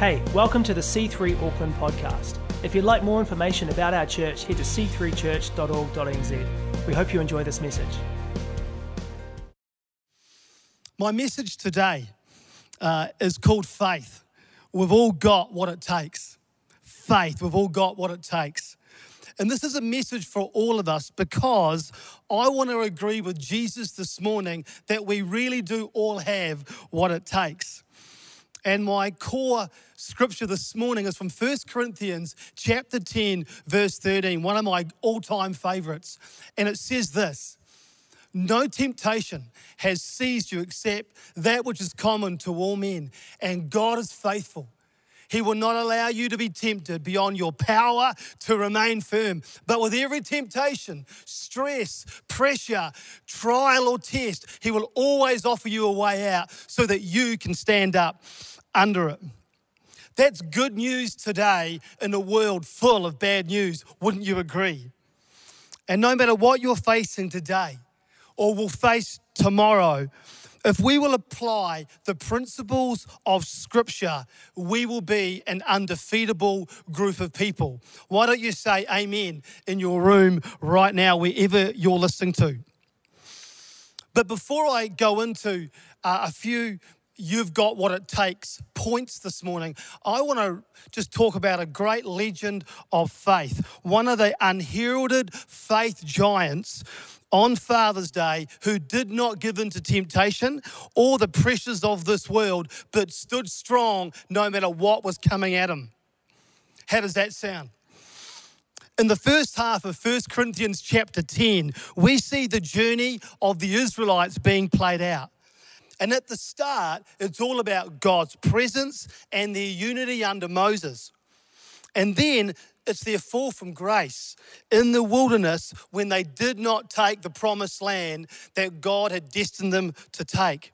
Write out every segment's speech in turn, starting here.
Hey, welcome to the C3 Auckland podcast. If you'd like more information about our church, head to c3church.org.nz. We hope you enjoy this message. My message today uh, is called Faith. We've all got what it takes. Faith, we've all got what it takes. And this is a message for all of us because I want to agree with Jesus this morning that we really do all have what it takes. And my core scripture this morning is from 1 Corinthians chapter 10 verse 13, one of my all-time favorites. And it says this: no temptation has seized you except that which is common to all men, and God is faithful. He will not allow you to be tempted beyond your power to remain firm. But with every temptation, stress, pressure, trial, or test, He will always offer you a way out so that you can stand up under it. That's good news today in a world full of bad news, wouldn't you agree? And no matter what you're facing today or will face tomorrow, if we will apply the principles of Scripture, we will be an undefeatable group of people. Why don't you say amen in your room right now, wherever you're listening to? But before I go into uh, a few you've got what it takes points this morning, I want to just talk about a great legend of faith, one of the unheralded faith giants on Father's Day who did not give in to temptation or the pressures of this world, but stood strong no matter what was coming at him. How does that sound? In the first half of 1 Corinthians chapter 10, we see the journey of the Israelites being played out. And at the start, it's all about God's presence and their unity under Moses. And then it's their fall from grace in the wilderness when they did not take the promised land that God had destined them to take.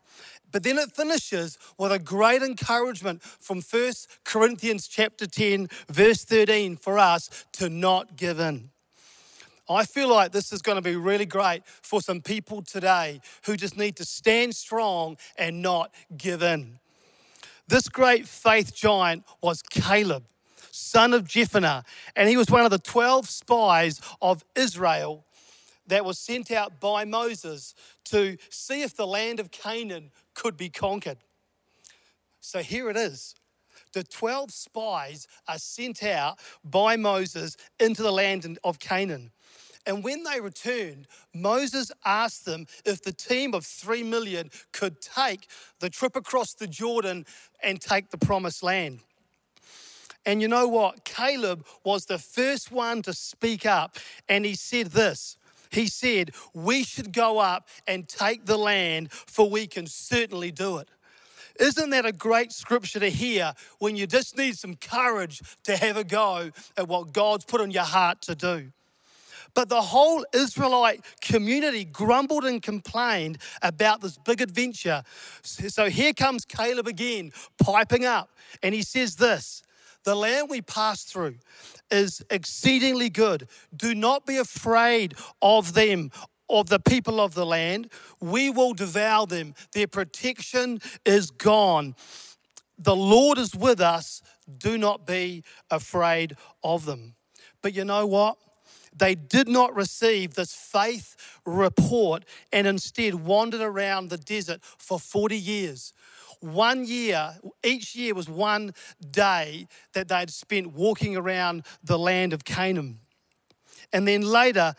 But then it finishes with a great encouragement from 1 Corinthians chapter 10 verse 13 for us to not give in. I feel like this is going to be really great for some people today who just need to stand strong and not give in. This great faith giant was Caleb, son of Jephunneh, and he was one of the 12 spies of Israel that was sent out by Moses to see if the land of Canaan could be conquered. So here it is. The 12 spies are sent out by Moses into the land of Canaan. And when they returned, Moses asked them if the team of three million could take the trip across the Jordan and take the promised land. And you know what? Caleb was the first one to speak up, and he said this. He said, We should go up and take the land, for we can certainly do it. Isn't that a great scripture to hear when you just need some courage to have a go at what God's put on your heart to do? But the whole Israelite community grumbled and complained about this big adventure. So here comes Caleb again, piping up, and he says this The land we pass through is exceedingly good. Do not be afraid of them, of the people of the land. We will devour them. Their protection is gone. The Lord is with us. Do not be afraid of them. But you know what? They did not receive this faith report and instead wandered around the desert for 40 years. One year, each year was one day that they'd spent walking around the land of Canaan. And then later,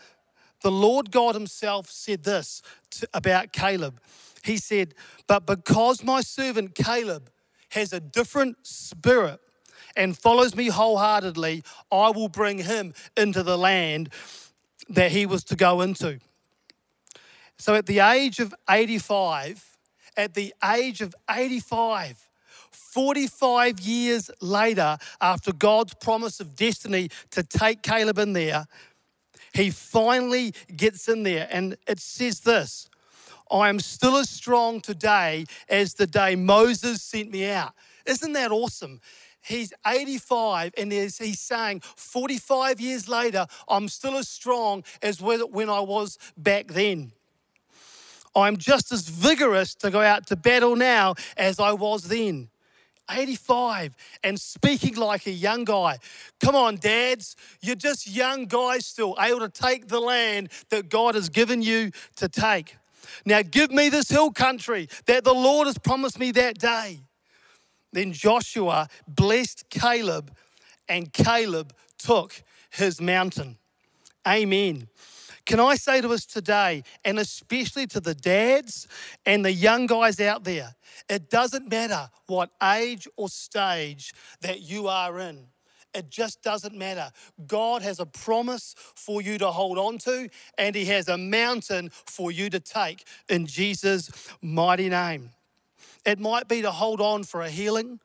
the Lord God Himself said this to, about Caleb. He said, But because my servant Caleb has a different spirit and follows me wholeheartedly, I will bring him into the land that he was to go into. So at the age of 85, at the age of 85, 45 years later, after God's promise of destiny to take Caleb in there, he finally gets in there. And it says this I am still as strong today as the day Moses sent me out. Isn't that awesome? He's 85 and he's saying, 45 years later, I'm still as strong as when I was back then. I'm just as vigorous to go out to battle now as I was then. 85 and speaking like a young guy. Come on, dads, you're just young guys still, able to take the land that God has given you to take. Now give me this hill country that the Lord has promised me that day. Then Joshua blessed Caleb, and Caleb took his mountain. Amen. Can I say to us today, and especially to the dads and the young guys out there, it doesn't matter what age or stage that you are in. It just doesn't matter. God has a promise for you to hold on to, and He has a mountain for you to take in Jesus' mighty name. It might be to hold on for a healing,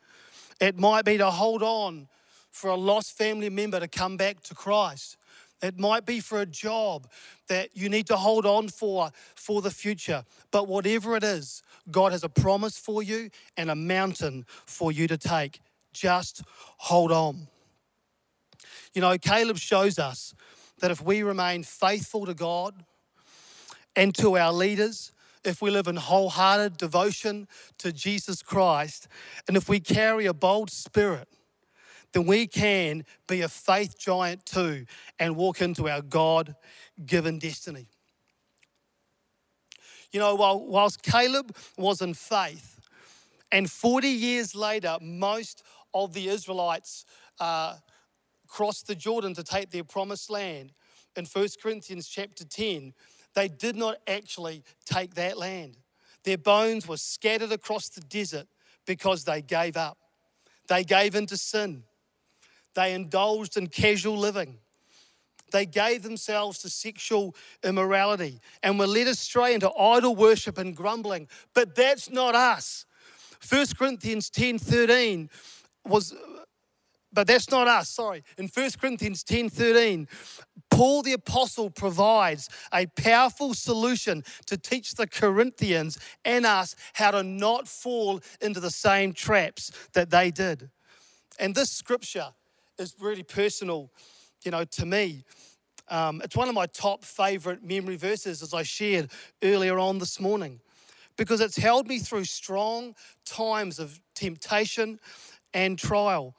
it might be to hold on for a lost family member to come back to Christ. It might be for a job that you need to hold on for for the future. But whatever it is, God has a promise for you and a mountain for you to take. Just hold on. You know, Caleb shows us that if we remain faithful to God and to our leaders, if we live in wholehearted devotion to Jesus Christ, and if we carry a bold spirit, then we can be a faith giant too and walk into our God given destiny. You know, while, whilst Caleb was in faith, and 40 years later, most of the Israelites uh, crossed the Jordan to take their promised land. In 1 Corinthians chapter 10, they did not actually take that land. Their bones were scattered across the desert because they gave up. They gave into sin. They indulged in casual living. They gave themselves to sexual immorality and were led astray into idol worship and grumbling. But that's not us. 1 Corinthians 10 13 was, but that's not us, sorry. In 1 Corinthians 10 13, Paul the Apostle provides a powerful solution to teach the Corinthians and us how to not fall into the same traps that they did. And this scripture is really personal, you know, to me. Um, it's one of my top favorite memory verses, as I shared earlier on this morning, because it's held me through strong times of temptation and trial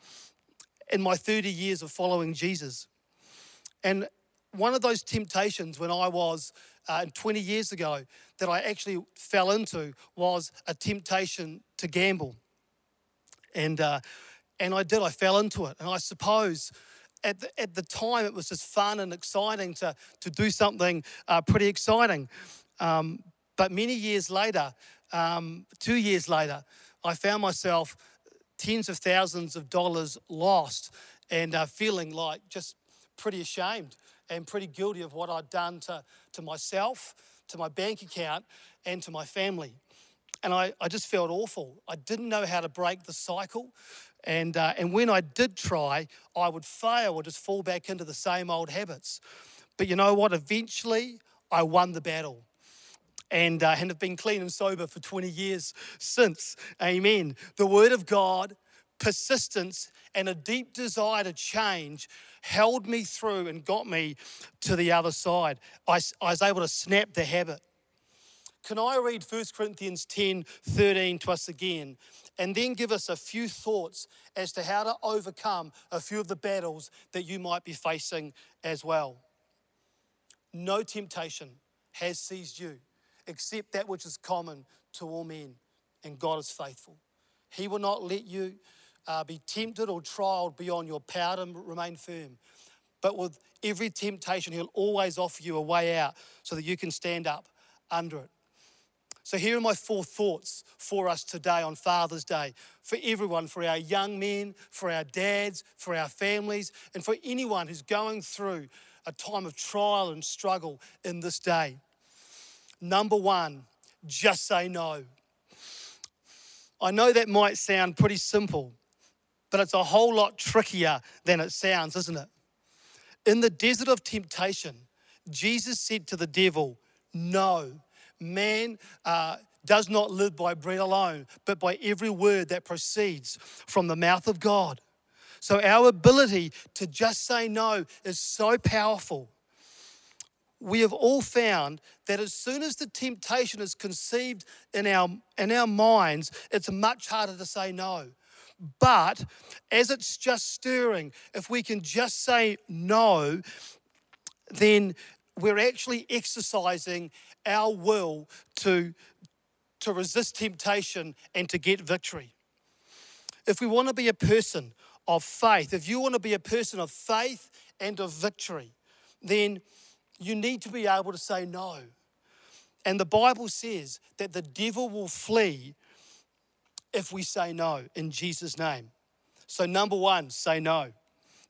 in my 30 years of following Jesus. And one of those temptations when I was uh, 20 years ago that I actually fell into was a temptation to gamble. And uh, and I did, I fell into it. And I suppose at the, at the time it was just fun and exciting to, to do something uh, pretty exciting. Um, but many years later, um, two years later, I found myself tens of thousands of dollars lost and uh, feeling like just pretty ashamed and pretty guilty of what I'd done to, to myself, to my bank account, and to my family. And I, I just felt awful. I didn't know how to break the cycle. And, uh, and when I did try, I would fail or just fall back into the same old habits. But you know what? Eventually, I won the battle and, uh, and have been clean and sober for 20 years since. Amen. The Word of God, persistence, and a deep desire to change held me through and got me to the other side. I, I was able to snap the habit. Can I read 1 Corinthians 10 13 to us again? and then give us a few thoughts as to how to overcome a few of the battles that you might be facing as well. No temptation has seized you except that which is common to all men, and God is faithful. He will not let you uh, be tempted or trialed beyond your power to remain firm. But with every temptation, He'll always offer you a way out so that you can stand up under it. So, here are my four thoughts for us today on Father's Day for everyone, for our young men, for our dads, for our families, and for anyone who's going through a time of trial and struggle in this day. Number one, just say no. I know that might sound pretty simple, but it's a whole lot trickier than it sounds, isn't it? In the desert of temptation, Jesus said to the devil, No man uh, does not live by bread alone, but by every word that proceeds from the mouth of God. So, our ability to just say no is so powerful. We have all found that as soon as the temptation is conceived in our, in our minds, it's much harder to say no. But as it's just stirring, if we can just say no, then we're actually exercising our will to, to resist temptation and to get victory. If we want to be a person of faith, if you want to be a person of faith and of victory, then you need to be able to say no. And the Bible says that the devil will flee if we say no in Jesus' name. So, number one, say no.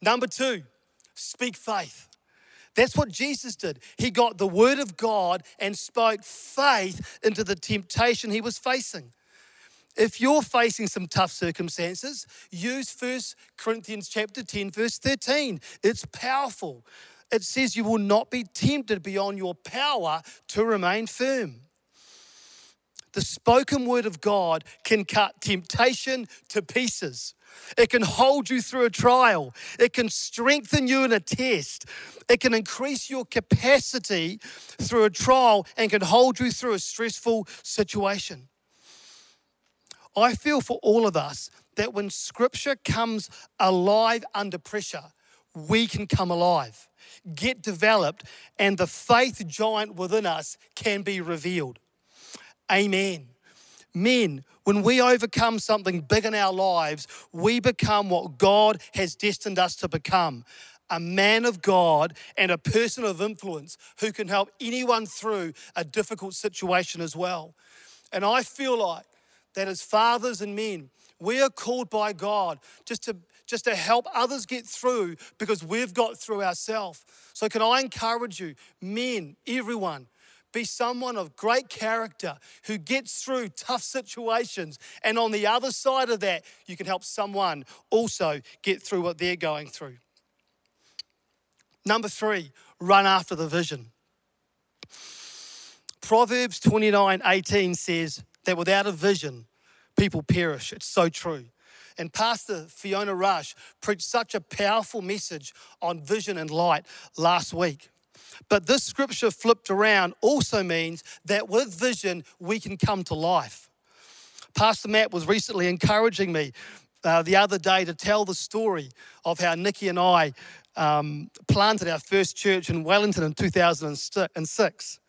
Number two, speak faith. That's what Jesus did. He got the word of God and spoke faith into the temptation he was facing. If you're facing some tough circumstances, use 1 Corinthians chapter 10 verse 13. It's powerful. It says you will not be tempted beyond your power to remain firm. The spoken word of God can cut temptation to pieces. It can hold you through a trial. It can strengthen you in a test. It can increase your capacity through a trial and can hold you through a stressful situation. I feel for all of us that when scripture comes alive under pressure, we can come alive, get developed, and the faith giant within us can be revealed. Amen. Men, when we overcome something big in our lives, we become what God has destined us to become a man of God and a person of influence who can help anyone through a difficult situation as well. And I feel like that as fathers and men, we are called by God just to just to help others get through because we've got through ourselves. So can I encourage you, men, everyone, be someone of great character who gets through tough situations. And on the other side of that, you can help someone also get through what they're going through. Number three, run after the vision. Proverbs 29 18 says that without a vision, people perish. It's so true. And Pastor Fiona Rush preached such a powerful message on vision and light last week. But this scripture flipped around also means that with vision, we can come to life. Pastor Matt was recently encouraging me uh, the other day to tell the story of how Nikki and I um, planted our first church in Wellington in 2006.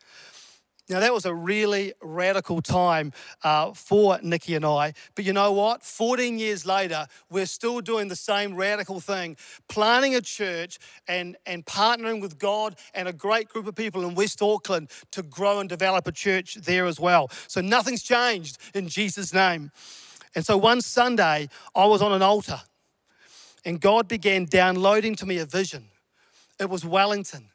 Now, that was a really radical time uh, for Nikki and I. But you know what? 14 years later, we're still doing the same radical thing, planning a church and, and partnering with God and a great group of people in West Auckland to grow and develop a church there as well. So nothing's changed in Jesus' name. And so one Sunday, I was on an altar and God began downloading to me a vision. It was Wellington,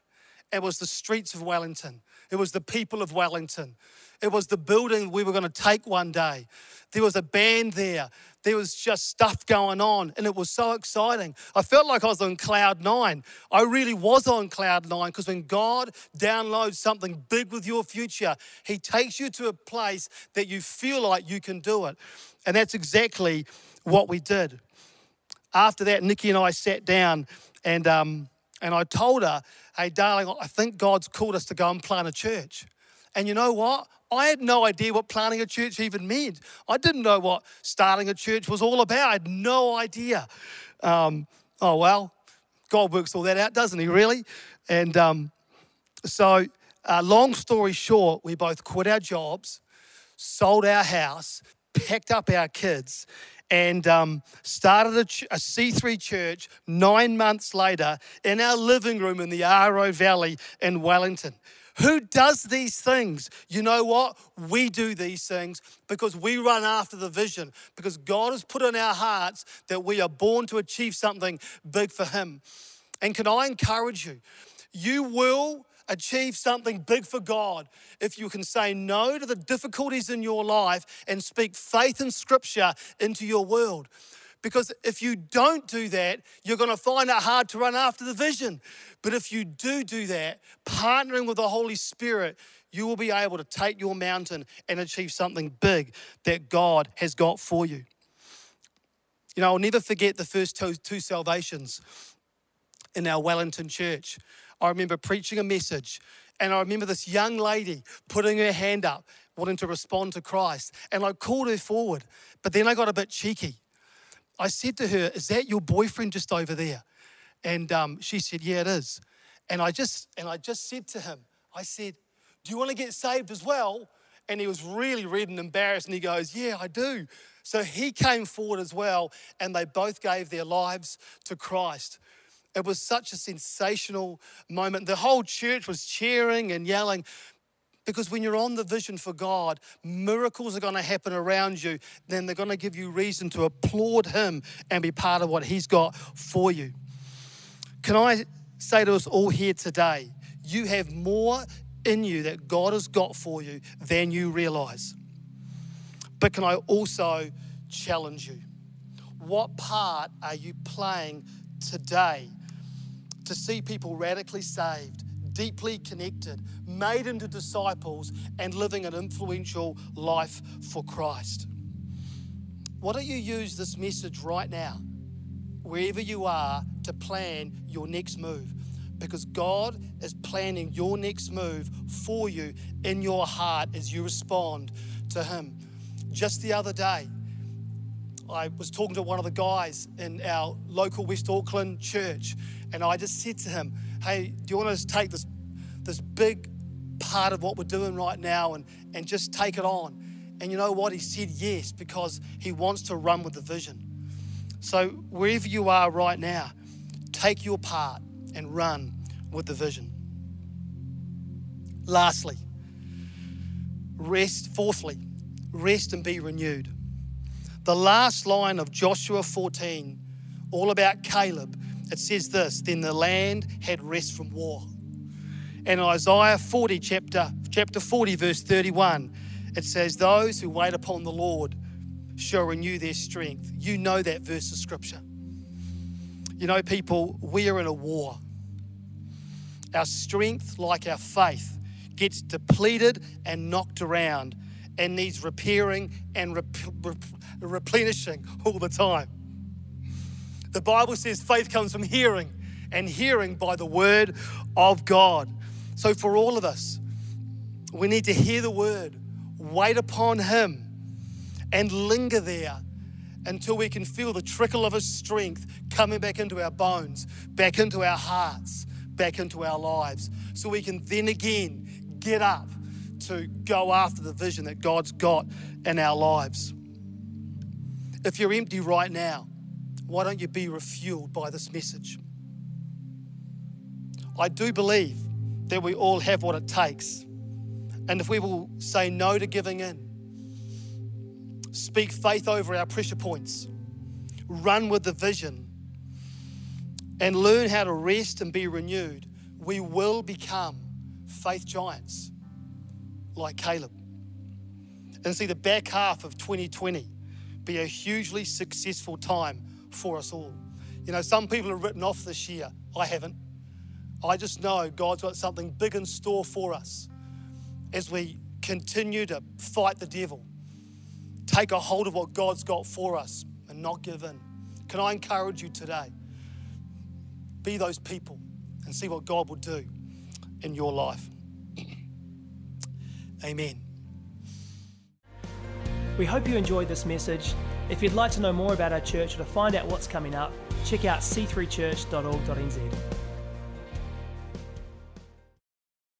it was the streets of Wellington. It was the people of Wellington. It was the building we were going to take one day. There was a band there. There was just stuff going on, and it was so exciting. I felt like I was on cloud nine. I really was on cloud nine because when God downloads something big with your future, He takes you to a place that you feel like you can do it. And that's exactly what we did. After that, Nikki and I sat down and um, and I told her, hey, darling, I think God's called us to go and plant a church. And you know what? I had no idea what planting a church even meant. I didn't know what starting a church was all about. I had no idea. Um, oh, well, God works all that out, doesn't He, really? And um, so, uh, long story short, we both quit our jobs, sold our house, packed up our kids, and um, started a ch- a C3 church nine months later in our living room in the Aro Valley in Wellington. Who does these things? You know what? We do these things because we run after the vision, because God has put in our hearts that we are born to achieve something big for Him. And can I encourage you? You will achieve something big for God if you can say no to the difficulties in your life and speak faith and scripture into your world. Because if you don't do that, you're going to find it hard to run after the vision. But if you do do that, partnering with the Holy Spirit, you will be able to take your mountain and achieve something big that God has got for you. You know, I'll never forget the first two, two salvations in our Wellington church. I remember preaching a message, and I remember this young lady putting her hand up, wanting to respond to Christ. And I called her forward, but then I got a bit cheeky. I said to her, Is that your boyfriend just over there? And um, she said, Yeah, it is. And I just and I just said to him, I said, Do you want to get saved as well? And he was really red and embarrassed, and he goes, Yeah, I do. So he came forward as well, and they both gave their lives to Christ. It was such a sensational moment. The whole church was cheering and yelling because when you're on the vision for God, miracles are going to happen around you. Then they're going to give you reason to applaud Him and be part of what He's got for you. Can I say to us all here today, you have more in you that God has got for you than you realize. But can I also challenge you? What part are you playing today to see people radically saved, deeply connected, made into disciples, and living an influential life for Christ? Why don't you use this message right now, wherever you are, to plan your next move? Because God is planning your next move for you in your heart as you respond to Him. Just the other day, I was talking to one of the guys in our local West Auckland church, and I just said to him, Hey, do you want to take this, this big part of what we're doing right now and, and just take it on? And you know what? He said yes, because he wants to run with the vision. So, wherever you are right now, take your part and run with the vision. Lastly, rest. Fourthly, rest and be renewed. The last line of Joshua 14, all about Caleb, it says this Then the land had rest from war. And Isaiah 40, chapter, chapter 40, verse 31, it says, Those who wait upon the Lord shall renew their strength. You know that verse of scripture. You know, people, we are in a war. Our strength, like our faith, gets depleted and knocked around and needs repairing and rep- rep- replenishing all the time. The Bible says faith comes from hearing, and hearing by the word of God. So, for all of us, we need to hear the word, wait upon Him, and linger there until we can feel the trickle of His strength coming back into our bones, back into our hearts, back into our lives. So we can then again get up to go after the vision that God's got in our lives. If you're empty right now, why don't you be refueled by this message? I do believe that we all have what it takes. And if we will say no to giving in, speak faith over our pressure points, run with the vision, and learn how to rest and be renewed, we will become faith giants like Caleb. And see the back half of 2020 be a hugely successful time for us all. You know, some people have written off this year. I haven't. I just know God's got something big in store for us as we continue to fight the devil, take a hold of what God's got for us, and not give in. Can I encourage you today? Be those people and see what God will do in your life. Amen. We hope you enjoyed this message. If you'd like to know more about our church or to find out what's coming up, check out c3church.org.nz.